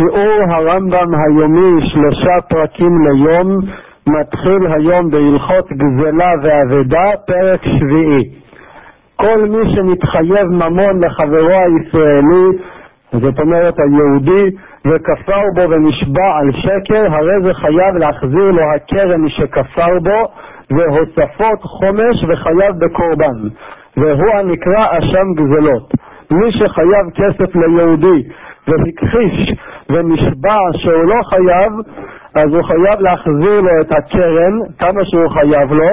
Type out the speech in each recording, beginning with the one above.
שיעור הרמב"ם היומי שלושה פרקים ליום מתחיל היום בהלכות גזלה ואבדה, פרק שביעי. כל מי שמתחייב ממון לחברו הישראלי, זאת אומרת היהודי, וכפר בו ונשבע על שקר, הרי זה חייב להחזיר לו הקרן שכפר בו, והוספות חומש וחייב בקורבן, והוא הנקרא אשם גזלות. מי שחייב כסף ליהודי והכחיש ונשבע שהוא לא חייב, אז הוא חייב להחזיר לו את הקרן, כמה שהוא חייב לו,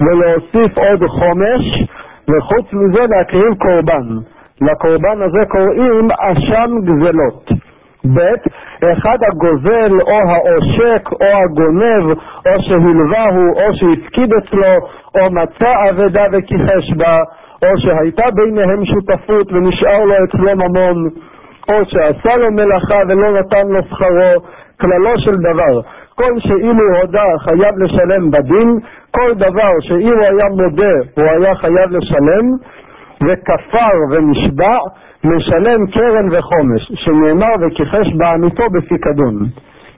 ולהוסיף עוד חומש, וחוץ מזה להקריב קורבן. לקורבן הזה קוראים אשם גזלות. ב' אחד הגוזל או העושק או הגונב או שהלווהו או שהפקיד אצלו או מצא אבדה וכיחש בה או שהייתה ביניהם שותפות ונשאר לו אצלו ממון או שעשה לו מלאכה ולא נתן לו שכרו כללו של דבר כל שאילו הודה חייב לשלם בדין כל דבר שאם הוא היה מודה הוא היה חייב לשלם וכפר ונשבע משלם קרן וחומש, שנאמר וכיחש בעמיתו בפיקדון.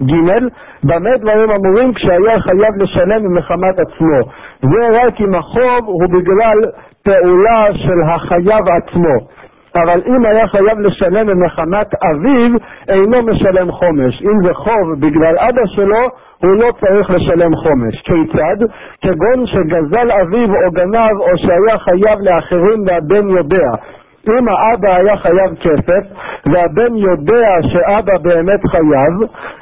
ג' במה דברים אמורים כשהיה חייב לשלם מחמת עצמו. זה רק אם החוב הוא בגלל פעולה של החייב עצמו. אבל אם היה חייב לשלם ממחמת אביו, אינו משלם חומש. אם זה חוב בגלל אבא שלו, הוא לא צריך לשלם חומש. כיצד? כגון שגזל אביו או גנב או שהיה חייב לאחרים והבן יודע. אם האבא היה חייב כסף והבן יודע שאבא באמת חייב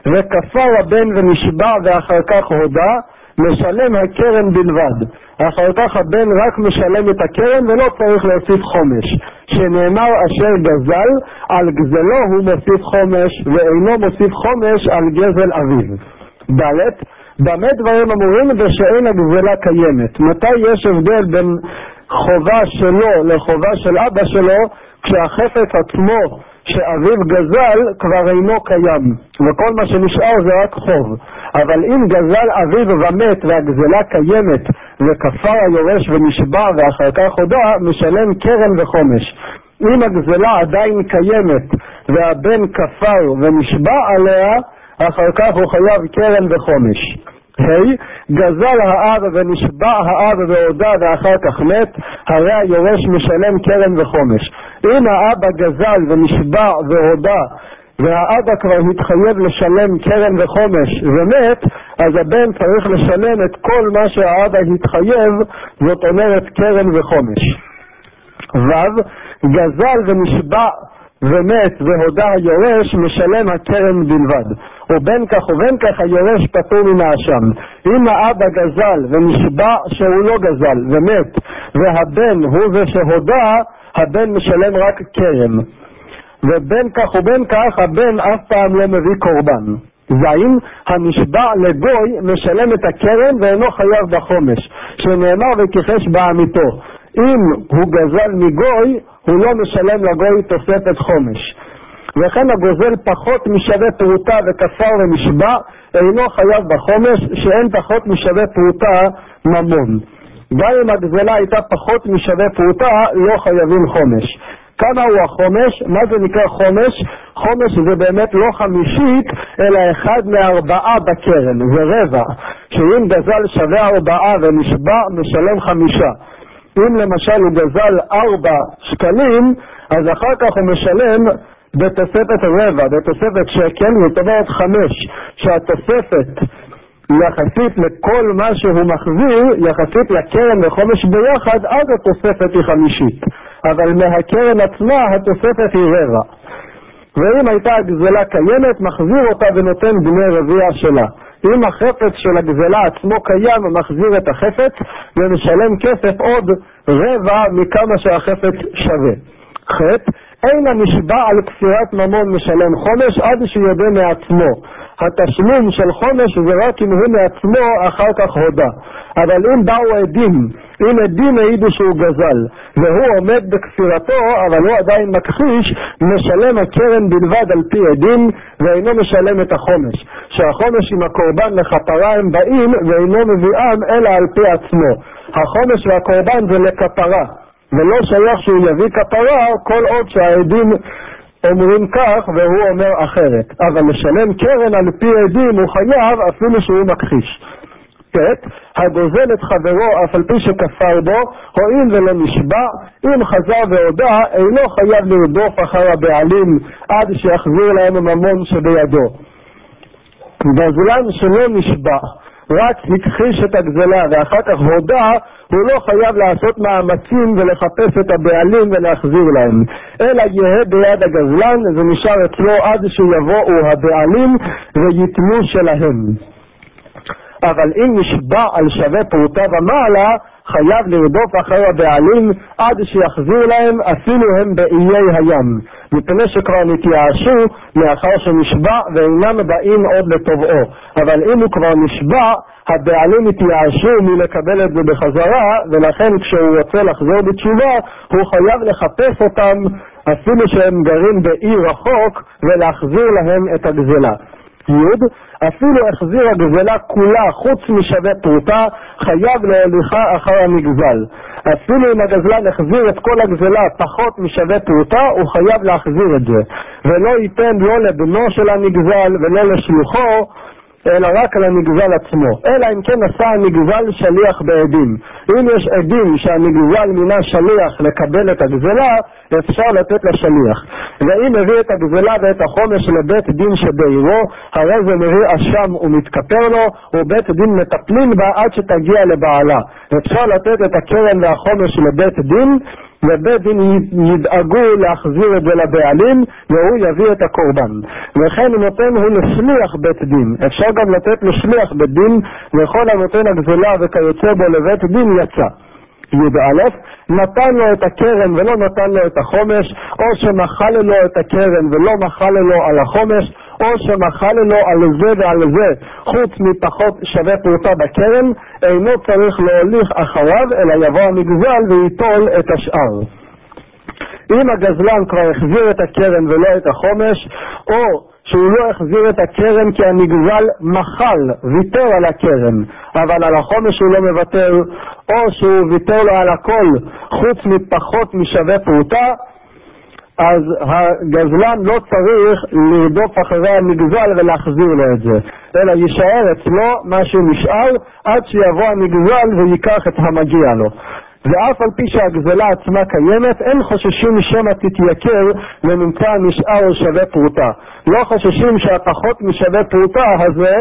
וכפר הבן ונשבע ואחר כך הודה משלם הקרן בלבד. אחר כך הבן רק משלם את הקרן ולא צריך להוסיף חומש. שנאמר אשר גזל, על גזלו הוא מוסיף חומש ואינו מוסיף חומש על גזל אביו. ד' במה דברים אמורים ושאין הגזלה קיימת? מתי יש הבדל בין חובה שלו לחובה של אבא שלו כשהחפץ עצמו שאביו גזל כבר אינו קיים וכל מה שנשאר זה רק חוב אבל אם גזל אביו ומת והגזלה קיימת וכפר היורש ונשבע ואחר כך הודה משלם קרן וחומש אם הגזלה עדיין קיימת והבן כפר ונשבע עליה אחר כך הוא חייב קרן וחומש ה' גזל האב ונשבע האב והודה ואחר כך מת, הרי היורש משלם קרן וחומש. אם האבא גזל ונשבע והודה והאבא כבר התחייב לשלם קרן וחומש ומת, אז הבן צריך לשלם את כל מה שהאבא התחייב, זאת אומרת קרן וחומש. ו' גזל ונשבע ומת והודה היורש, משלם הקרן בלבד. ובין כך ובין כך היורש פטור מן האשם. אם האבא גזל ונשבע שהוא לא גזל ומת, והבן הוא זה שהודה, הבן משלם רק קרן. ובין כך ובין כך הבן אף פעם לא מביא קורבן. זין, הנשבע לגוי משלם את הקרן ואינו חייב בחומש, שנאמר וכיחש בעמיתו. אם הוא גזל מגוי, הוא לא משלם לגוי תוספת חומש. וכן הגוזל פחות משווה פרוטה וכפר ונשבע, אינו חייב בחומש, שאין פחות משווה פרוטה ממון. גם אם הגזלה הייתה פחות משווה פרוטה, לא חייבים חומש. כמה הוא החומש? מה זה נקרא חומש? חומש זה באמת לא חמישית, אלא אחד מארבעה בקרן, זה רבע. שאם גזל שווה ארבעה ונשבע, משלם חמישה. אם למשל הוא גזל ארבע שקלים, אז אחר כך הוא משלם בתוספת רבע, בתוספת שקל, זאת אומרת חמש, שהתוספת יחסית לכל מה שהוא מחזיר, יחסית לקרן וחומש ביחד, אז התוספת היא חמישית. אבל מהקרן עצמה התוספת היא רבע. ואם הייתה הגזלה קיימת, מחזיר אותה ונותן דמי רביע שלה. אם החפץ של הגזלה עצמו קיים, מחזיר את החפץ ומשלם כסף עוד רבע מכמה שהחפץ שווה. ח' אין הנשבע על כפירת ממון משלם חומש עד שיודע מעצמו. התשלום של חומש זה רק אם הוא מעצמו אחר כך הודה. אבל אם באו עדים, אם עדים העידו שהוא גזל, והוא עומד בכפירתו, אבל הוא עדיין מכחיש, משלם הקרן בלבד על פי עדים, ואינו משלם את החומש. שהחומש עם הקורבן לכפרה הם באים, ואינו מביאם אלא על פי עצמו. החומש והקורבן זה לכפרה. ולא שייך שהוא יביא כפרה כל עוד שהעדים אומרים כך והוא אומר אחרת, אבל לשלם קרן על פי עדים הוא חייב אפילו שהוא מכחיש. ט', הגוזל את חברו אף על פי שכפר בו, הואיל ולא נשבע, אם חזר והודה, אינו חייב לרדוף אחר הבעלים עד שיחזיר להם הממון שבידו. גזלן שלא נשבע, רק הכחיש את הגזלה ואחר כך הודה, הוא לא חייב לעשות מאמצים ולחפש את הבעלים ולהחזיר להם, אלא יהא ביד הגזלן ונשאר אצלו עד שיבואו הבעלים ויתנו שלהם. אבל אם נשבע על שווה פרוטה ומעלה, חייב לרדוף אחר הבעלים עד שיחזיר להם אפילו הם באיי הים, מפני שכבר נתייאשו מאחר שנשבע ואינם באים עוד לתובעו. אבל אם הוא כבר נשבע, הבעלים התייאשו מלקבל את זה בחזרה, ולכן כשהוא רוצה לחזור בתשובה, הוא חייב לחפש אותם אפילו שהם גרים באי רחוק, ולהחזיר להם את הגזלה. י' אפילו החזיר הגזלה כולה חוץ משווה פרוטה, חייב להוליכה אחר המגזל. אפילו אם הגזלן החזיר את כל הגזלה פחות משווה פרוטה, הוא חייב להחזיר את זה. ולא ייתן לא לבנו של הנגזל ולא לשלוחו, אלא רק על הנגזל עצמו. אלא אם כן עשה הנגזל שליח בעדים. אם יש עדים שהנגזל מינה שליח לקבל את הגזלה, אפשר לתת לשליח. ואם מביא את הגזלה ואת החומש לבית דין שבעירו, הרי זה מביא אשם ומתכפר לו, ובית דין מטפלים בה עד שתגיע לבעלה. אפשר לתת את הקרן והחומש לבית דין, ובית דין ידאגו להחזיר את זה לבעלים, והוא יביא את הקורבן. וכן הוא נותן הוא לשליח בית דין. אפשר גם לתת לשליח בית דין, וכל הנותן הגזלה וכיוצא בו לבית דין יצא. י"א, נתן לו את הקרן ולא נתן לו את החומש, או שמחל לו את הקרן ולא מחל לו על החומש, או שמחל לו על זה ועל זה, חוץ מפחות שווה פרוטה בקרן, אינו צריך להוליך אחריו, אלא יבוא המגזל וייטול את השאר. אם הגזלן כבר החזיר את הקרן ולא את החומש, או שהוא לא החזיר את הקרן כי הנגזל מחל, ויתר על הקרן, אבל על החומש הוא לא מוותר, או שהוא ויתר לו על הכל חוץ מפחות משווה פרוטה, אז הגזלן לא צריך לרדוף אחרי הנגזל ולהחזיר לו את זה, אלא יישאר אצלו מה שנשאר עד שיבוא הנגזל ויקח את המגיע לו. ואף על פי שהגזלה עצמה קיימת, אין חוששים שמא תתייקר ונמצא נשאר שווה פרוטה. לא חוששים שהפחות משווה פרוטה הזה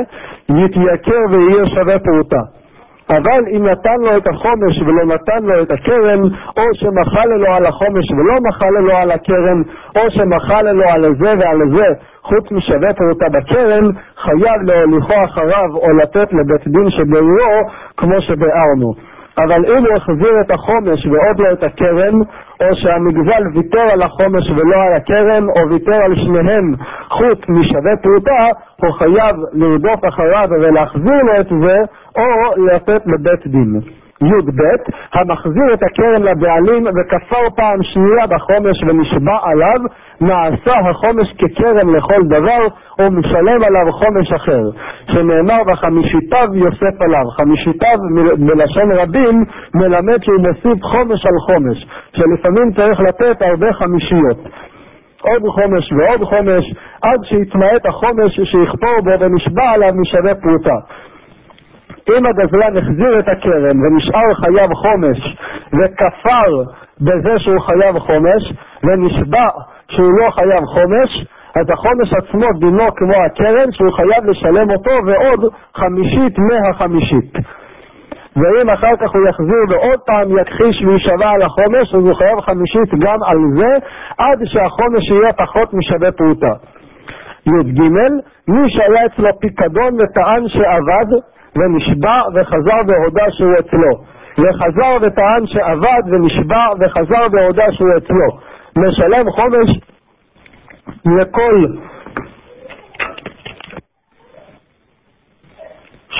יתייקר ויהיה שווה פרוטה. אבל אם נתן לו את החומש ולא נתן לו את הקרן, או שמחל לו על החומש ולא מחל לו על הקרן, או שמחל לו על זה ועל זה, חוץ משווה פרוטה בקרן, חייב להוליכו אחריו או לתת לבית דין שבעירו, כמו שביארנו. אבל אם הוא החזיר את החומש ועוד לא את הקרן, או שהמגזל ויתר על החומש ולא על הקרן, או ויתר על שניהם חוץ משווה פרוטה, הוא חייב לרדוף אחריו ולהחזיר לו את זה, או לתת לבית דין. י"ב, המחזיר את הקרן לבעלים וכפר פעם שנייה בחומש ונשבע עליו, נעשה החומש כקרן לכל דבר, ומשלם עליו חומש אחר, שנאמר וחמישיתיו יוסף עליו. חמישיתיו בלשון רבים מלמד שהוא מוסיף חומש על חומש, שלפעמים צריך לתת הרבה חמישיות. עוד חומש ועוד חומש, עד שיתמעט החומש שיכפור בו ונשבע עליו משווה פרוטה. אם הגזלן החזיר את הקרן ונשאר חייב חומש וכפר בזה שהוא חייב חומש ונשבע שהוא לא חייב חומש, אז החומש עצמו דינו כמו הקרן שהוא חייב לשלם אותו ועוד חמישית מהחמישית. ואם אחר כך הוא יחזיר ועוד פעם יכחיש ויישבע על החומש, אז הוא חייב חמישית גם על זה, עד שהחומש יהיה פחות משווה פרוטה. י"ג, מי שהיה אצלו פיקדון וטען שעבד, ונשבע וחזר והודה שהוא אצלו. וחזר וטען שעבד ונשבע וחזר והודה שהוא אצלו. משלם חומש לכל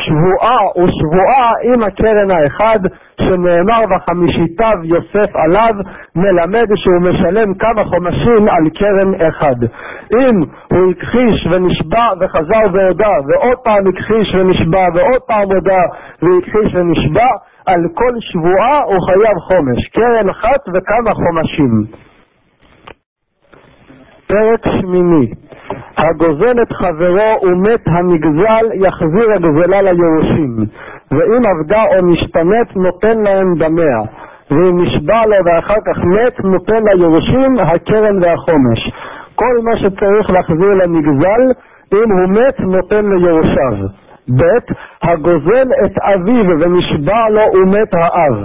שבועה ושבועה עם הקרן האחד שנאמר וחמישיתיו יוסף עליו מלמד שהוא משלם כמה חומשים על קרן אחד. אם הוא הכחיש ונשבע וחזר והודה ועוד פעם הכחיש ונשבע ועוד פעם הודה והכחיש ונשבע על כל שבועה הוא חייב חומש, קרן אחת וכמה חומשים. פרק שמיני הגוזל את חברו ומת הנגזל יחזיר הגזלה ליורשים. ואם עבדה או משתמט נותן להם דמיה. ואם נשבע לו ואחר כך מת נותן ליורשים הקרן והחומש. כל מה שצריך להחזיר לנגזל אם הוא מת נותן ליורשיו. ב. הגוזל את אביו ונשבע לו ומת האב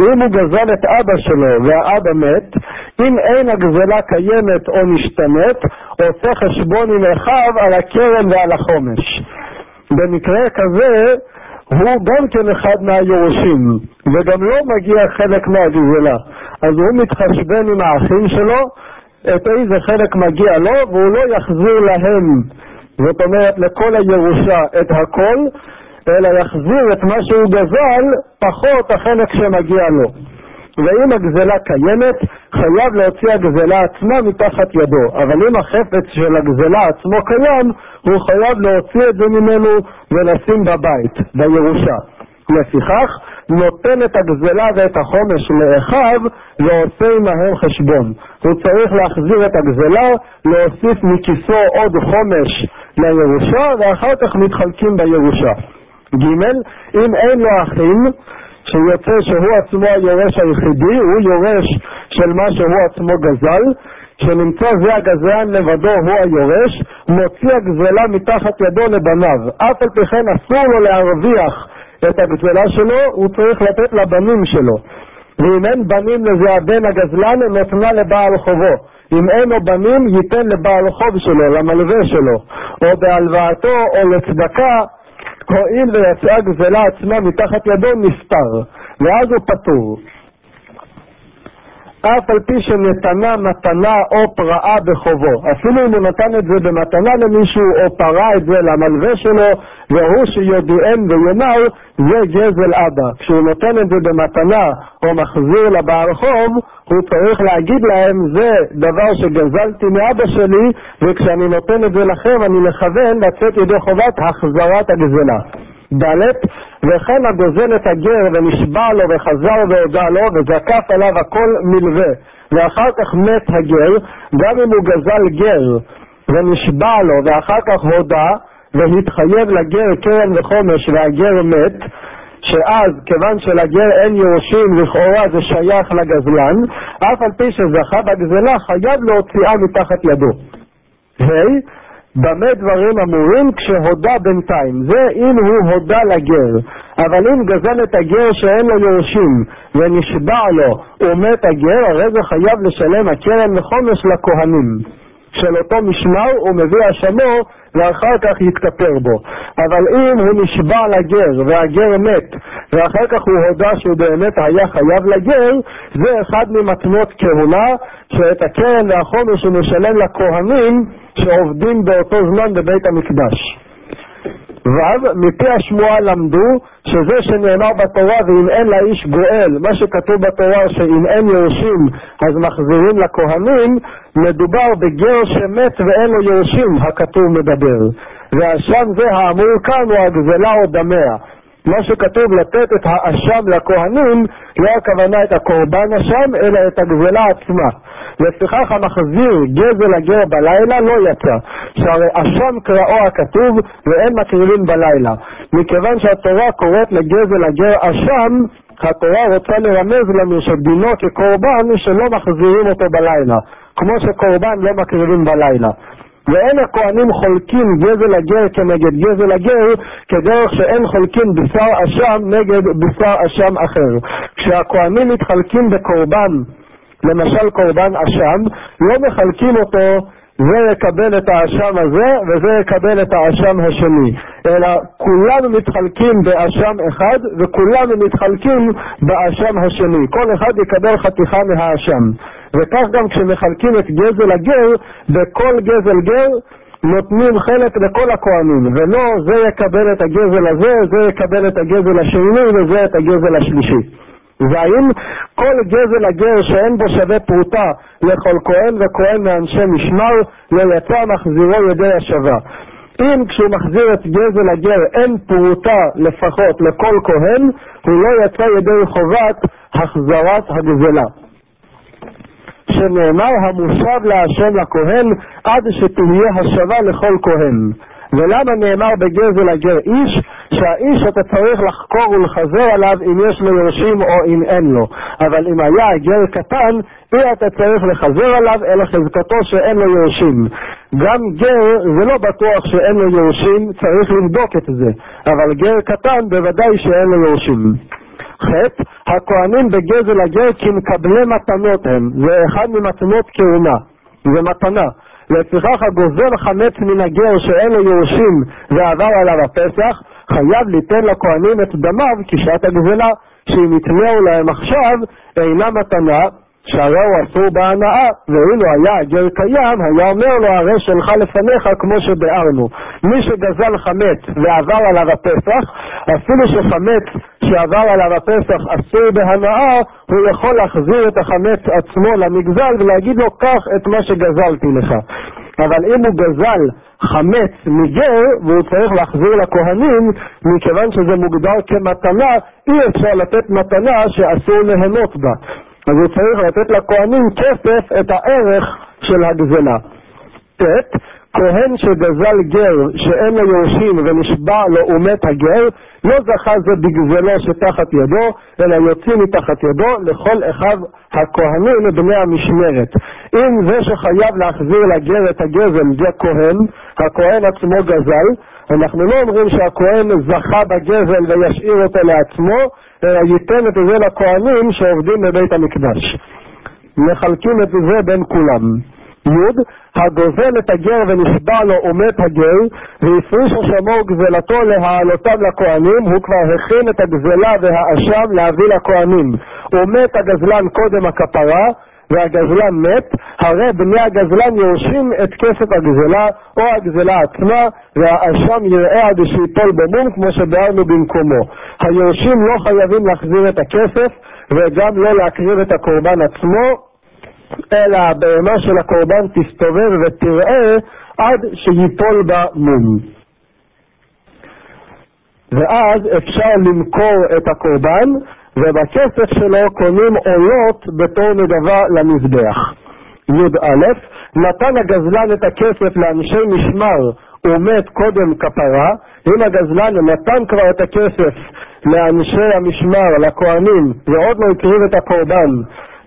אם הוא גזל את אבא שלו והאבא מת, אם אין הגזלה קיימת או משתנית, עושה חשבון עם אחיו על הקרן ועל החומש. במקרה כזה, הוא גם כן אחד מהיורשים, וגם לא מגיע חלק מהגזלה. אז הוא מתחשבן עם האחים שלו, את איזה חלק מגיע לו, והוא לא יחזיר להם, זאת אומרת לכל הירושה את הכל, אלא יחזיר את מה שהוא גזל פחות החלק שמגיע לו. ואם הגזלה קיימת, חייב להוציא הגזלה עצמה מתחת ידו. אבל אם החפץ של הגזלה עצמו קיים, הוא חייב להוציא את זה ממנו ולשים בבית, בירושה. לפיכך, נותן את הגזלה ואת החומש לאחיו ועושה עמהם חשבון. הוא צריך להחזיר את הגזלה, להוסיף מכיסו עוד חומש לירושה, ואחר כך מתחלקים בירושה. ג' אם אין לו אחים, שיוצא שהוא עצמו היורש היחידי, הוא יורש של מה שהוא עצמו גזל, שנמצא זה הגזלן לבדו הוא היורש, מוציא הגזלה מתחת ידו לבניו. אף על פי כן אסור לו להרוויח את הגזלה שלו, הוא צריך לתת לבנים שלו. ואם אין בנים לזה הבן הגזלן, נותנה לבעל חובו. אם אין לו בנים, ייתן לבעל חוב שלו, למלווה שלו, או בהלוואתו או לצדקה, הואיל ויצאה גזלה עצמה מתחת ידו, נפטר, ואז הוא פטור. אף על פי שנתנה מתנה או פרעה בחובו. אפילו אם הוא נתן את זה במתנה למישהו או פרע את זה למלווה שלו, והוא שיודיעם ויאמר, זה גזל אבא. כשהוא נותן את זה במתנה או מחזיר לבעל חוב, הוא צריך להגיד להם, זה דבר שגזלתי מאבא שלי, וכשאני נותן את זה לכם, אני מכוון לצאת ידי חובת החזרת הגזלה. ד' וכן הגוזל את הגר ונשבע לו וחזר והודה לו וזקף עליו הכל מלווה ואחר כך מת הגר גם אם הוא גזל גר ונשבע לו ואחר כך הודה והתחייב לגר קרן וחומש והגר מת שאז כיוון שלגר אין יורשים לכאורה זה שייך לגזלן אף על פי שזכה בגזלה חייב להוציאה מתחת ידו. ה' hey, במה דברים אמורים כשהודה בינתיים? זה אם הוא הודה לגר. אבל אם גזל את הגר שאין לו יורשים ונשבע לו ומת הגר, הרי זה חייב לשלם הקרן לחומש לכהנים. של אותו משמר הוא מביא אשמו ואחר כך יתכפר בו. אבל אם הוא נשבע לגר והגר מת ואחר כך הוא הודה שהוא באמת היה חייב לגר, זה אחד ממתנות כהונה שאת הקרן והחומש הוא משלם לכהנים שעובדים באותו זמן בבית המקדש. ו', מפי השמועה למדו שזה שנאמר בתורה ואם אין לאיש גואל, מה שכתוב בתורה שאם אין יורשים אז מחזירים לכהנים, מדובר בגר שמת ואין לו יורשים, הכתוב מדבר. והאשם זה האמור כאן הוא הגזלה או דמיה. מה שכתוב לתת את האשם לכהנים, לא הכוונה את הקורבן אשם, אלא את הגזלה עצמה. לפיכך המחזיר גזל הגר בלילה לא יצא, שהרי אשם קראו הכתוב ואין מקריבים בלילה. מכיוון שהתורה קוראת לגזל הגר אשם, התורה רוצה לרמז לנו שדינו כקורבן שלא מחזירים אותו בלילה, כמו שקורבן לא מקריבים בלילה. ואין הכהנים חולקים גזל הגר כנגד גזל הגר, כדרך שאין חולקים בשר אשם נגד בשר אשם אחר. כשהכהנים מתחלקים בקורבן, למשל קורבן אשם, לא מחלקים אותו זה יקבל את האשם הזה וזה יקבל את האשם השני, אלא כולנו מתחלקים באשם אחד וכולנו מתחלקים באשם השני, כל אחד יקבל חתיכה מהאשם. וכך גם כשמחלקים את גזל הגר, בכל גזל גר נותנים חלק לכל הכהנים, ולא זה יקבל את הגזל הזה, זה יקבל את הגזל השני וזה את הגזל השלישי. והאם כל גזל הגר שאין בו שווה פרוטה לכל כהן וכהן מאנשי משמר לא יצא מחזירו ידי השווה. אם כשהוא מחזיר את גזל הגר אין פרוטה לפחות לכל כהן, הוא לא יצא ידי חובת החזרת הגזלה. שנאמר המושב להשם לכהן עד שתהיה השבה לכל כהן. ולמה נאמר בגזל הגר איש? שהאיש אתה צריך לחקור ולחזר עליו אם יש לו יורשים או אם אין לו. אבל אם היה גר קטן, אי אתה צריך לחזר עליו, אלא חזקתו שאין לו יורשים. גם גר, זה לא בטוח שאין לו יורשים, צריך לבדוק את זה. אבל גר קטן, בוודאי שאין לו יורשים. ח' הכהנים בגזל הגר כמקבלי מתנות הם, זה אחד ממתנות כהונה, זה מתנה. לפיכך הגוזל חמץ מן הגר שאין לו יורשים ועבר עליו הפסח, חייב ליתן לכהנים את דמיו כשעת הגזלה, שאם יתנאו להם עכשיו אינה מתנה, שהרי הוא אסור בהנאה, ואילו היה הגר קיים, היה אומר לו הרי שלך לפניך כמו שביארנו. מי שגזל חמץ ועבר עליו הפסח, אפילו שחמץ שעבר עליו הפסח אסור בהנאה, הוא יכול להחזיר את החמץ עצמו למגזל ולהגיד לו קח את מה שגזלתי לך. אבל אם הוא גזל חמץ מגר והוא צריך להחזיר לכהנים, מכיוון שזה מוגדר כמתנה, אי אפשר לתת מתנה שאסור ליהנות בה. אז הוא צריך לתת לכהנים כסף את הערך של הגזלה. ט. כהן שגזל גר שאין לו יורשים ונשבע לו ומת הגר, לא זכה זה בגזלו שתחת ידו, אלא יוציא מתחת ידו לכל אחד הכהנים בני המשמרת. אם זה שחייב להחזיר לגר את הגזל זה כהן, הכהן עצמו גזל, אנחנו לא אומרים שהכהן זכה בגזל וישאיר אותו לעצמו, ייתן את זה לכהנים שעובדים בבית המקדש. מחלקים את זה בין כולם. י. הגוזל את הגר ונשבע לו ומת הגר, והפריש השמו גזלתו להעלותם לכהנים, הוא כבר הכין את הגזלה והאשם להביא לכהנים. ומת הגזלן קודם הכפרה, והגזלן מת, הרי בני הגזלן יורשים את כסף הגזלה או הגזלה עצמה, והאשם יראה עד שיפול במום כמו שביארנו במקומו. היורשים לא חייבים להחזיר את הכסף וגם לא להקריב את הקורבן עצמו, אלא הבהמה של הקורבן תסתובב ותראה עד שיפול בה מום. ואז אפשר למכור את הקורבן, ובכסף שלו קונים עולות בתור נדבה למזבח. י"א נתן הגזלן את הכסף לאנשי משמר ומת קודם כפרה, אם הגזלן נתן כבר את הכסף לאנשי המשמר, לכהנים, ועוד לא הקריב את הקורבן,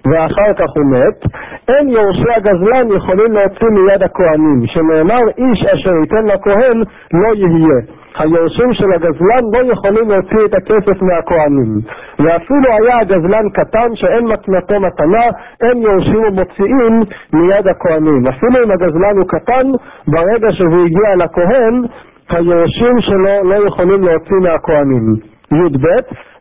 ואחר כך הוא מת, אין יורשי הגזלן יכולים להוציא מיד הכהנים, שנאמר איש אשר ייתן לכהן לא יהיה. היורשים של הגזלן לא יכולים להוציא את הכסף מהכהנים. ואפילו היה הגזלן קטן שאין מתנתו מתנה, אין יורשים ומוציאים מיד הכהנים. אפילו אם הגזלן הוא קטן, ברגע שהוא הגיע לכהן, היורשים שלו לא יכולים להוציא מהכהנים. י"ב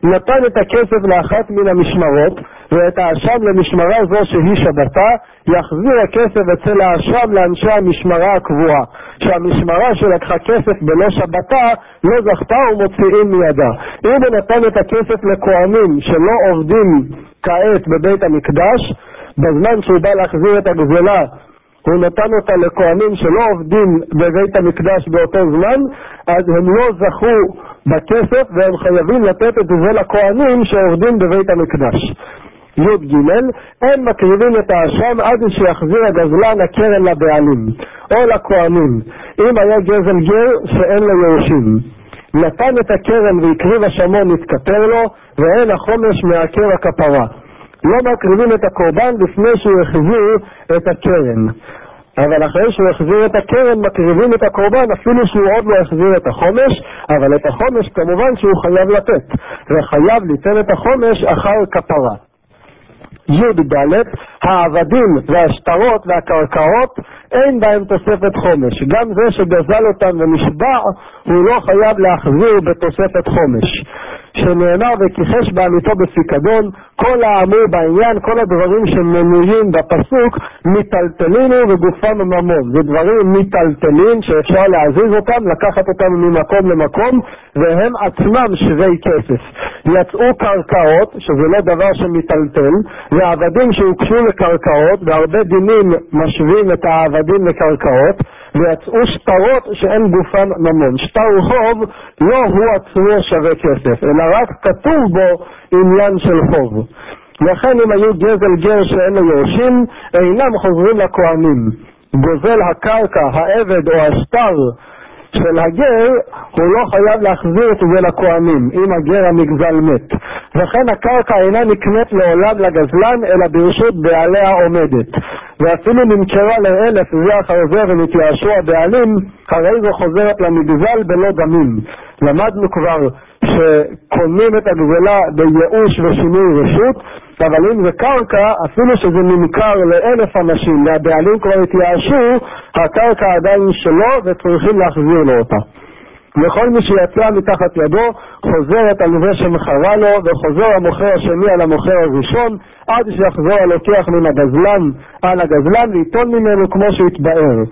נתן את הכסף לאחת מן המשמרות ואת האשם למשמרה זו שהיא שבתה, יחזיר הכסף אצל האשם לאנשי המשמרה הקבועה. שהמשמרה שלקחה כסף בלא שבתה, לא זכתה ומוציאים מידה. אם הוא נתן את הכסף לכהנים שלא עובדים כעת בבית המקדש, בזמן שהוא בא להחזיר את הגזלה הוא נתן אותה לכהנים שלא עובדים בבית המקדש באותו זמן, אז הם לא זכו בכסף והם חייבים לתת את זה לכהנים שעובדים בבית המקדש. י"ג, הם מקריבים את האשם עד שיחזיר הגזלן הקרן לבעלים, או לכהנים, אם היה גזל גר שאין לו יורשים. נתן את הקרן והקריב השמו נתכפר לו, ואין החומש מעקר הכפרה. לא מקריבים את הקורבן לפני שהוא החזיר את הקרן. אבל אחרי שהוא החזיר את הקרן, מקריבים את הקורבן אפילו שהוא עוד לא החזיר את החומש, אבל את החומש כמובן שהוא חייב לתת, וחייב ליתן את החומש אחר כפרה. י"ד, העבדים והשטרות והקרקעות אין בהם תוספת חומש. גם זה שגזל אותם ונשבע, הוא לא חייב להחזיר בתוספת חומש. שנאמר וכיחש בעמיתו בפיקדון, כל האמור בעניין, כל הדברים שמנויים בפסוק, מיטלטלין וגופם ממון. זה דברים מיטלטלין שאפשר להזיז אותם, לקחת אותם ממקום למקום, והם עצמם שווי כסף. יצאו קרקעות, שזה לא דבר שמיטלטל, ועבדים שהוקשו לקרקעות, והרבה דינים משווים את העבדים לקרקעות, ויצאו שטרות שאין גופן ממון. שטר חוב לא הוא עצמו שווה כסף, אלא רק כתוב בו עניין של חוב. לכן אם היו גזל גר שאין לו יורשים, אינם חוזרים לכהנים. גוזל הקרקע, העבד או השטר של הגר, הוא לא חייב להחזיר את זה לכהנים, אם הגר הנגזל מת. וכן הקרקע אינה נקנית לעולם לגזלן, אלא ברשות בעליה עומדת. ואפילו נמכרה לאלף זה אחר זה ונתייאשו הבעלים, הרי זו חוזרת למגזל בלא דמים. למדנו כבר שקונים את הגזלה בייאוש ושינוי רשות, אבל אם זה קרקע, אפילו שזה נמכר לאלף אנשים והבעלים כבר התייאשו, הקרקע עדיין שלו וצריכים להחזיר לו אותה. וכל מי שיצא מתחת ידו חוזרת על זה שמכרה לו וחוזר המוכר השני על המוכר הראשון עד שיחזור הלוקח מן הגזלן על הגזלן ליטול ממנו כמו שהתבאר.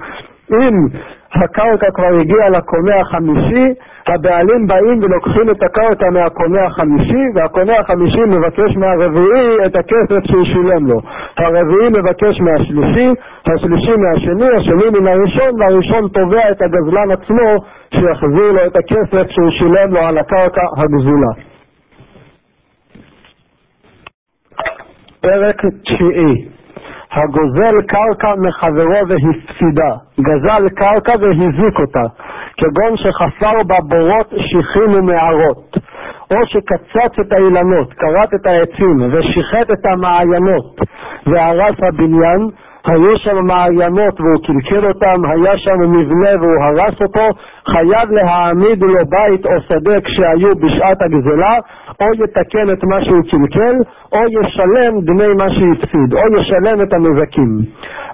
אם הקרקע כבר הגיעה לקונה החמישי, הבעלים באים ולוקחים את הקרקע מהקונה החמישי, והקונה החמישי מבקש מהרביעי את הכסף שהוא שילם לו. הרביעי מבקש מהשלישי, השלישי מהשני, השני מן הראשון, והראשון תובע את הגזלן עצמו שיחזיר לו את הכסף שהוא שילם לו על הקרקע הגזולה. פרק תשיעי הגוזל קרקע מחברו והפסידה, גזל קרקע והזיק אותה, כגון שחפר בה בורות, שיחים ומערות, או שקצץ את האילנות, כרת את העצים, ושיחט את המעיינות, והרס הבניין, היו שם מעיינות והוא קלקל אותם, היה שם מבנה והוא הרס אותו, חייב להעמיד לו בית או שדה כשהיו בשעת הגזלה, או יתקן את מה שהוא קלקל, או ישלם דמי מה שהפסיד, או ישלם את הנזקים.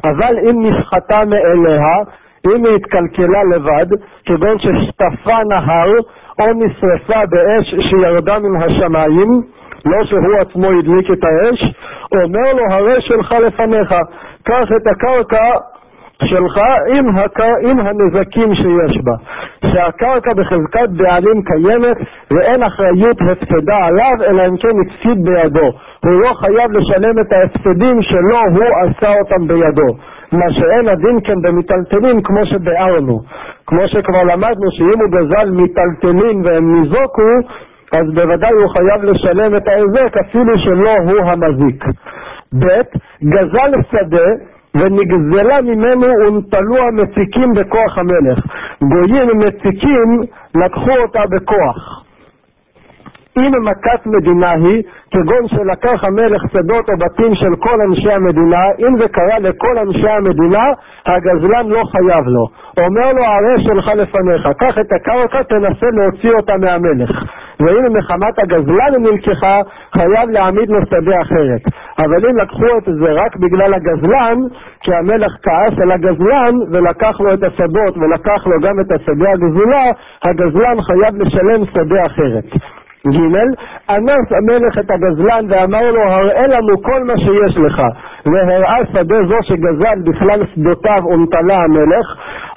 אבל אם נסחטה מאליה, אם היא התקלקלה לבד, כגון ששטפה נהר, או נשרפה באש שירדה מן השמיים, לא שהוא עצמו הדליק את האש, אומר לו הרי שלך לפניך, קח את הקרקע שלך עם, הק... עם הנזקים שיש בה. שהקרקע בחזקת בעלים קיימת ואין אחריות הפסדה עליו, אלא אם כן הפסיד בידו. הוא לא חייב לשלם את ההפסדים שלא הוא עשה אותם בידו. מה שאין הדין כן במיטלטלין כמו שביארנו. כמו שכבר למדנו שאם הוא גזל מיטלטלין והם ניזוקו, אז בוודאי הוא חייב לשלם את ההיזק אפילו שלא הוא המזיק. ב' גזל שדה ונגזלה ממנו ונטלו המציקים בכוח המלך. גויים מציקים לקחו אותה בכוח. אם מכת מדינה היא, כגון שלקח המלך שדות או בתים של כל אנשי המדינה, אם זה קרה לכל אנשי המדינה, הגזלן לא חייב לו. אומר לו, הרי שלך לפניך, קח את הקרקע, תנסה להוציא אותה מהמלך. ואם מחמת הגזלן נלקחה, חייב להעמיד לו שדה אחרת. אבל אם לקחו את זה רק בגלל הגזלן, כי המלך כעס על הגזלן ולקח לו את השדות ולקח לו גם את השדה הגזולה, הגזלן חייב לשלם שדה אחרת. ג' אנס המלך את הגזלן ואמר לו הראה לנו כל מה שיש לך. והראה שדה זו שגזל בכלל שדותיו ונטלה המלך.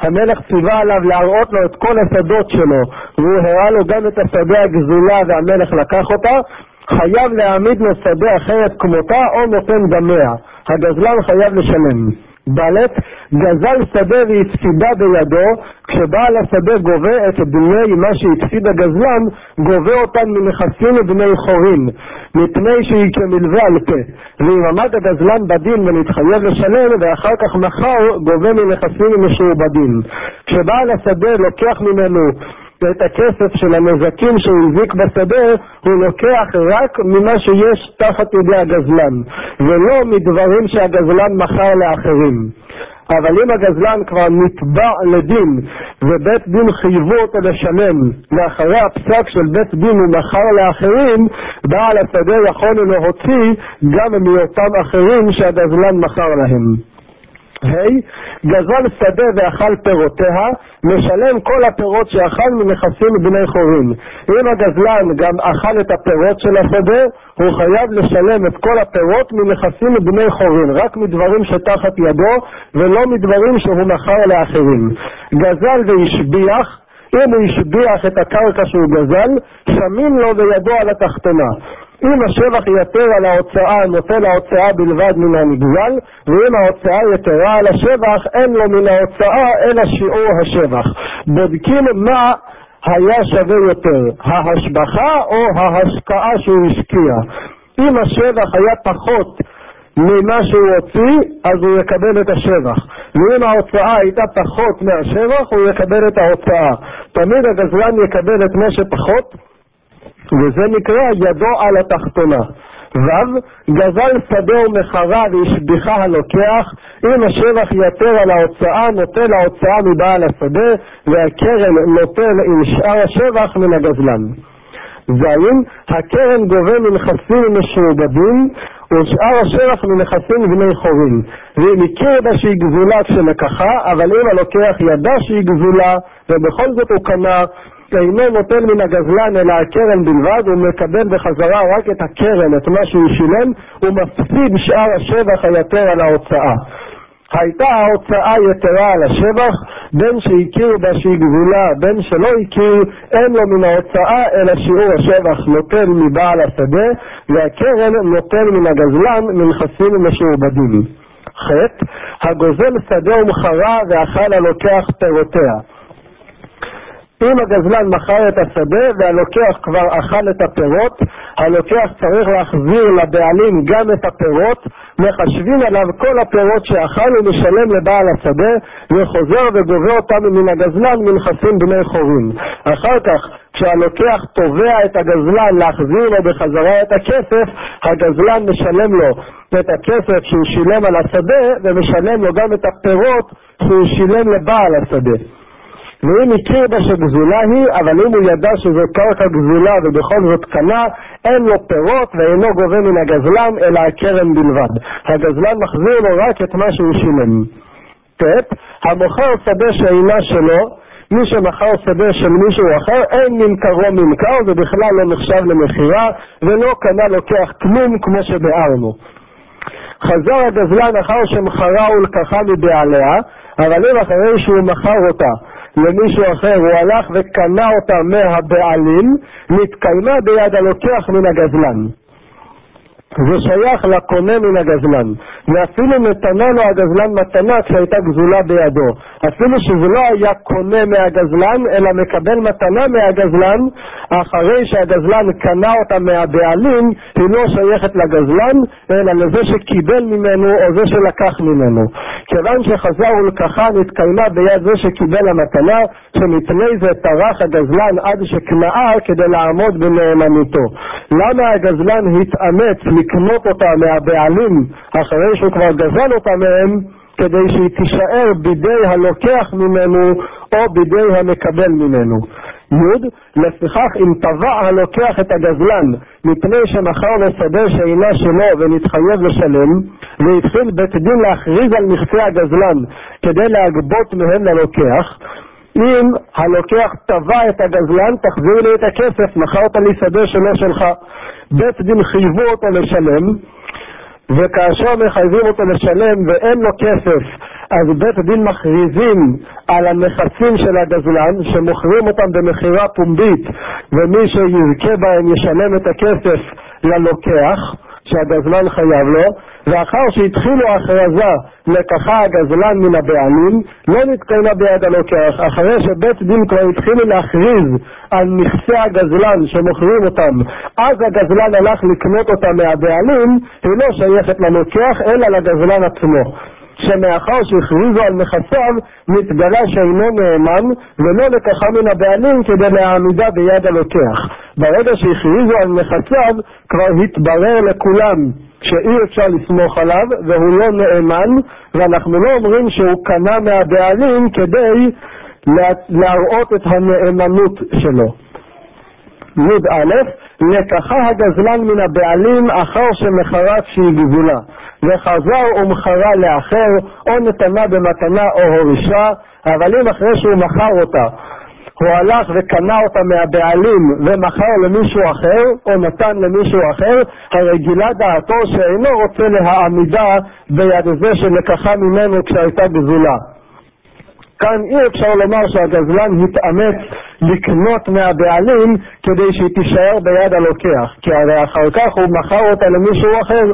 המלך ציווה עליו להראות לו את כל השדות שלו והוא הראה לו גם את השדה הגזולה והמלך לקח אותה. חייב להעמיד לו שדה אחרת כמותה או נותן דמיה. הגזלן חייב לשלם ד' גזל שדה והפסידה בידו, כשבעל השדה גובה את דמי מה שהפסיד הגזלן, גובה אותן מנכסים ובני חורין, מפני שהיא כמלווה על פה. ואם עמד הגזלן בדין ונתחייב לשלם, ואחר כך מחר גובה מנכסים משועבדים. כשבעל השדה לוקח ממנו ואת הכסף של הנזקים שהוא הזיק בשדה הוא לוקח רק ממה שיש תחת ידי הגזלן ולא מדברים שהגזלן מכר לאחרים. אבל אם הגזלן כבר נתבע לדין ובית דין חייבו אותו לשלם לאחרי הפסק של בית דין הוא מכר לאחרים בעל השדה יכול להוציא גם מאותם אחרים שהגזלן מכר להם ה' גזל שדה ואכל פירותיה, משלם כל הפירות שאכל מנכסים בני חורין. אם הגזלן גם אכל את הפירות של השדה, הוא חייב לשלם את כל הפירות מנכסים בני חורין, רק מדברים שתחת ידו, ולא מדברים שהוא מכר לאחרים. גזל והשביח, אם הוא השביח את הקרקע שהוא גזל, שמים לו וידו על התחתונה. אם השבח יתר על ההוצאה, נופל ההוצאה בלבד מן הנגזל, ואם ההוצאה יתרה על השבח, אין לו מן ההוצאה אלא שיעור השבח. בודקים מה היה שווה יותר, ההשבחה או ההשקעה שהוא השקיע. אם השבח היה פחות ממה שהוא הוציא, אז הוא יקבל את השבח. ואם ההוצאה הייתה פחות מהשבח, הוא יקבל את ההוצאה. תמיד הגזלן יקבל את מה שפחות, וזה נקרא ידו על התחתונה. ו' גזל שדה ומחרה והשביחה הלוקח, אם השבח יתר על ההוצאה, נוטל ההוצאה מבעל השדה, והקרן נוטל עם שאר השבח מן הגזלן. ז' הקרן גובה מנכסים משועבדים ושאר השבח מנכסים בני חורים ואם הכיר בה שהיא גזולה כשלקחה אבל אם הלוקח ידע שהיא גזולה ובכל זאת הוא קנה אינו נותן מן הגזלן אלא הקרן בלבד, הוא מקבל בחזרה רק את הקרן, את מה שהוא שילם, הוא מפסיד שאר השבח היתר על ההוצאה. הייתה ההוצאה יתרה על השבח, בין שהכיר בה שהיא גבולה, בין שלא הכיר, אין לו מן ההוצאה אלא שיעור השבח נוטל מבעל השדה, והקרן נוטל מן הגזלן מנכסים משועבדים. ח. הגוזל שדה ומחרה ואכל הלוקח פירותיה. אם הגזלן מכר את השדה והלוקח כבר אכל את הפירות, הלוקח צריך להחזיר לבעלים גם את הפירות, מחשבים עליו כל הפירות שאכל ומשלם לבעל השדה, וחוזר וגובה אותם מן הגזלן מנכסים בני חורים. אחר כך, כשהלוקח תובע את הגזלן להחזיר לו בחזרה את הכסף, הגזלן משלם לו את הכסף שהוא שילם על השדה, ומשלם לו גם את הפירות שהוא שילם לבעל השדה. ואם הכיר בה שגזולה היא, אבל אם הוא ידע שזו קרקע גזולה ובכל זאת קנה, אין לו פירות ואינו גובה מן הגזלן, אלא הקרן בלבד. הגזלן מחזיר לו רק את מה שהוא שילם. ט. המוכר שדה שאינה שלו, מי שמכר שדה של מישהו אחר, אין ממכרו ממכר, זה בכלל לא נחשב למכירה, ולא קנה לוקח כלום כמו שביארנו. חזר הגזלן אחר שמכרה ולקחה מבעליה, אבל אם אחרי שהוא מכר אותה למישהו אחר, הוא הלך וקנה אותה מהבעלים, נתקיימה ביד הלוקח מן הגזלן. זה שייך לקונה מן הגזלן, ואפילו נתנה לו הגזלן מתנה כשהייתה גזולה בידו. אפילו שזה לא היה קונה מהגזלן, אלא מקבל מתנה מהגזלן, אחרי שהגזלן קנה אותה מהבעלים, היא לא שייכת לגזלן, אלא לזה שקיבל ממנו או זה שלקח ממנו. כיוון שחזר ולקחה נתקיימה ביד זה שקיבל המתנה, שמפני זה טרח הגזלן עד שקנאה כדי לעמוד בנאמנותו. למה הגזלן התאמץ לקנות אותה מהבעלים אחרי שהוא כבר גזל אותה מהם כדי שהיא תישאר בידי הלוקח ממנו או בידי המקבל ממנו. י. לפיכך אם טבע הלוקח את הגזלן מפני שמכר לו שדה שאינה שלו ונתחייב לשלם והתחיל בית דין להכריז על מכסי הגזלן כדי להגבות מהם ללוקח אם הלוקח תבע את הגזלן, תחזיר לי את הכסף, מכרת לי שדה שלא שלך. בית דין חייבו אותו לשלם, וכאשר מחייבים אותו לשלם ואין לו כסף, אז בית דין מכריזים על הנכסים של הגזלן, שמוכרים אותם במכירה פומבית, ומי שיזכה בהם ישלם את הכסף ללוקח. שהגזלן חייב לו, ואחר שהתחילו הכרזה לקחה הגזלן מן הבעלים, לא נתקיימה ביד הלוקח. אחרי שבית דין כבר התחילו להכריז על נכסי הגזלן שמוכרים אותם, אז הגזלן הלך לקנות אותם מהבעלים, היא לא שייכת ללוקח אלא לגזלן עצמו. שמאחר שהכריזו על נכסיו, נתגלה שאינו נאמן ולא לקחה מן הבעלים כדי להעמידה ביד הלוקח. ברגע שהכריזו על נכסיו, כבר התברר לכולם שאי אפשר לסמוך עליו והוא לא נאמן, ואנחנו לא אומרים שהוא קנה מהבעלים כדי להראות את הנאמנות שלו. י"א לקחה הגזלן מן הבעלים אחר שמכרה כשהיא גבולה, וחזר ומכרה לאחר, או נתנה במתנה או הורישה, אבל אם אחרי שהוא מכר אותה הוא הלך וקנה אותה מהבעלים ומכר למישהו אחר, או נתן למישהו אחר, הרי גילה דעתו שאינו רוצה להעמידה ביד זה שלקחה ממנו כשהייתה גזולה. כאן אי אפשר לומר שהגזלן התאמץ לקנות מהבעלים כדי שהיא תישאר ביד הלוקח, כי הרי אחר כך הוא מכר אותה למישהו אחר,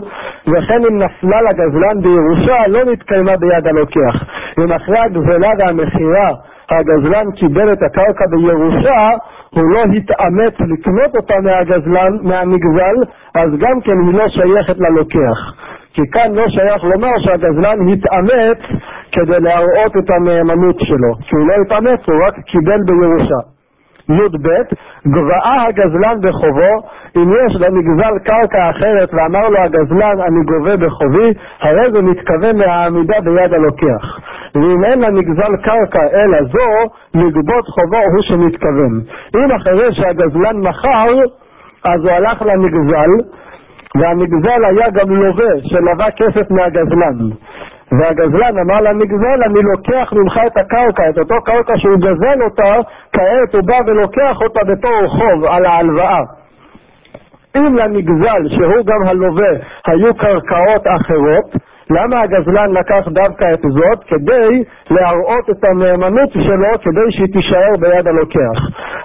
וכן אם נפלה לגזלן בירושה לא נתקיימה ביד הלוקח. אם אחרי הגזלה והמכירה הגזלן קיבל את הקרקע בירושה, הוא לא התאמץ לקנות אותה מהגזלן, מהנגזל, אז גם כן היא לא שייכת ללוקח. כי כאן לא שייך לומר שהגזלן התאמץ כדי להראות את הנאמנות שלו, כי הוא לא התאמץ, הוא רק קיבל בירושה. י"ב, גבהה הגזלן בחובו, אם יש למגזל קרקע אחרת ואמר לו הגזלן אני גובה בחובי, הרי זה מתכוון מהעמידה ביד הלוקח. ואם אין למגזל קרקע אלא זו, לגבות חובו הוא שמתכוון. אם אחרי שהגזלן מכר, אז הוא הלך למגזל, והמגזל היה גם לווה שלווה כסף מהגזלן. והגזלן אמר למגזל, אני לוקח ממך את הקרקע, את אותו קרקע שהוא גזל אותה, כעת הוא בא ולוקח אותה בתור חוב על ההלוואה. אם למגזל, שהוא גם הלווה, היו קרקעות אחרות, למה הגזלן לקח דווקא את זאת? כדי להראות את הנאמנות שלו, כדי שהיא תישאר ביד הלוקח.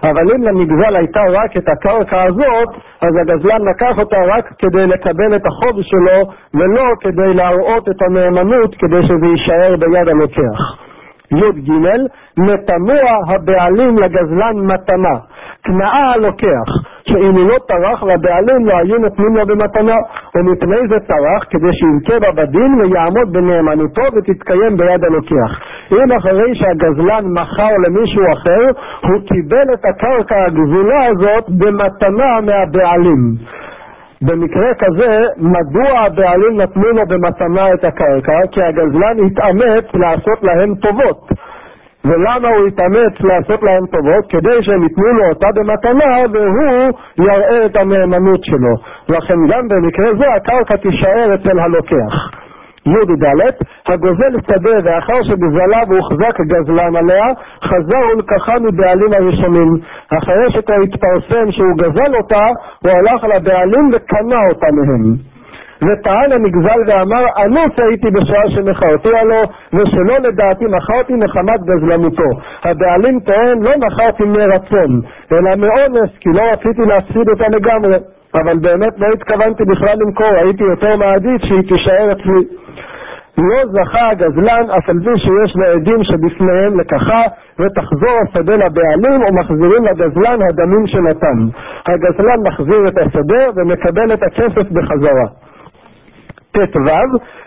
אבל אם למגזל הייתה רק את הקרקע הזאת, אז הגזלן לקח אותה רק כדי לקבל את החוב שלו, ולא כדי להראות את הנאמנות, כדי שזה יישאר ביד הלוקח. י"ג, מתנוע הבעלים לגזלן מתנה. תנאה הלוקח, שאם הוא לא טרח לבעלים לא היו נותנים לו במתנה, ומפני זה טרח כדי שיזכה בה בדין ויעמוד בנאמנותו ותתקיים ביד הלוקח. אם אחרי שהגזלן מכר למישהו אחר, הוא קיבל את הקרקע הגזולה הזאת במתנה מהבעלים. במקרה כזה, מדוע הבעלים נתנו לו במתנה את הקרקע? כי הגזלן התאמץ לעשות להם טובות. ולמה הוא התאמץ לעשות להם טובות? כדי שהם ייתנו לו אותה במתנה והוא יראה את הנאמנות שלו. לכן גם במקרה זה הקרקע תישאר אצל הלוקח. י"ד, הגוזל שדה ואחר שגזלה והוחזק גזלן עליה, חזר ולקחה מבעלים הראשונים. אחרי שכבר התפרסם שהוא גזל אותה, הוא הלך לבעלים וקנה אותה מהם. וטען הנגזל ואמר, אנוס הייתי בשעה שמכרתי לו, ושלא לדעתי מכרתי מחמת גזלנותו. הבעלים טוען, לא מכרתי מרצון, אלא מאונס, כי לא רציתי להפסיד אותה לגמרי. אבל באמת לא התכוונתי בכלל למכור, הייתי יותר מעדיף שהיא תישאר אצלי. לא זכה הגזלן אף על פי שיש לו עדים שבפניהם לקחה ותחזור השדה לבעלים ומחזירים לגזלן הדמים שנתן. הגזלן מחזיר את השדה ומקבל את הכסף בחזרה. ט"ו,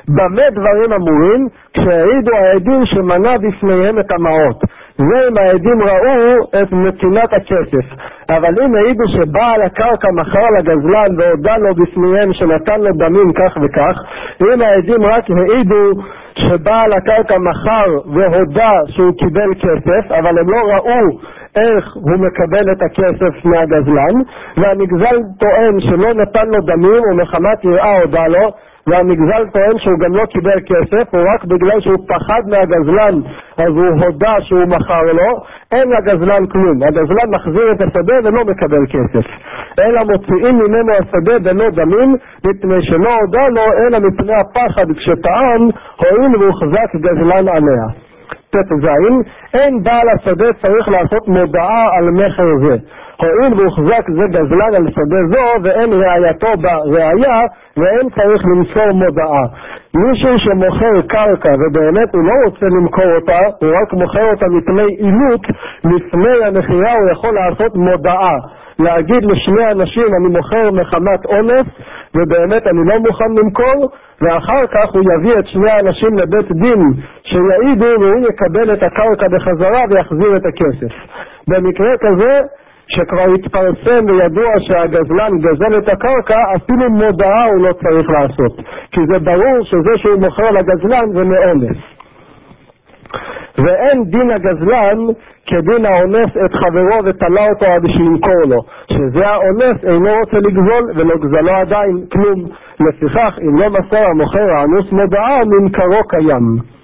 במה דברים אמורים? כשהעידו העדים שמנה בפניהם את המעות. זה אם העדים ראו את נתינת הכסף. אבל אם העידו שבעל הקרקע מכר לגזלן והודה לו בפניהם שנתן לו דמים כך וכך, אם העדים רק העידו שבעל הקרקע מכר והודה שהוא קיבל כסף, אבל הם לא ראו איך הוא מקבל את הכסף מהגזלן, והמגזל טוען שלא נתן לו דמים ומחמת יראה הודה לו, והמגזל טוען שהוא גם לא קיבל כסף, הוא רק בגלל שהוא פחד מהגזלן אז הוא הודה שהוא מכר לו, אין לגזלן כלום. הגזלן מחזיר את השדה ולא מקבל כסף. אלא מוציאים ממנו השדה בלא דמים, מפני שלא הודה לו, אלא מפני הפחד כשטען, הואיל והוחזק גזלן עליה. ט"ז, אין בעל השדה צריך לעשות מודעה על מכר זה. הואיל והוחזק זה גזלן על שדה זו ואין ראייתו בראייה ואין צריך למסור מודעה. מישהו שמוכר קרקע ובאמת הוא לא רוצה למכור אותה, הוא רק מוכר אותה מפני עילות, לפני המכירה הוא יכול לעשות מודעה. להגיד לשני אנשים אני מוכר מחמת אונס ובאמת אני לא מוכן למכור ואחר כך הוא יביא את שני האנשים לבית דין שיעידו והוא יקבל את הקרקע בחזרה ויחזיר את הכסף. במקרה כזה שכבר התפרסם וידוע שהגזלן גזל את הקרקע, אפילו מודעה הוא לא צריך לעשות. כי זה ברור שזה שהוא מוכר לגזלן זה מאונס. ואין דין הגזלן כדין האונס את חברו ותלה אותו עד שימכור לו, שזה האונס אינו רוצה לגזול ולא גזלו עדיין כלום. לפיכך, אם לא מסר המוכר האנוס מודעה, ממכרו קיים.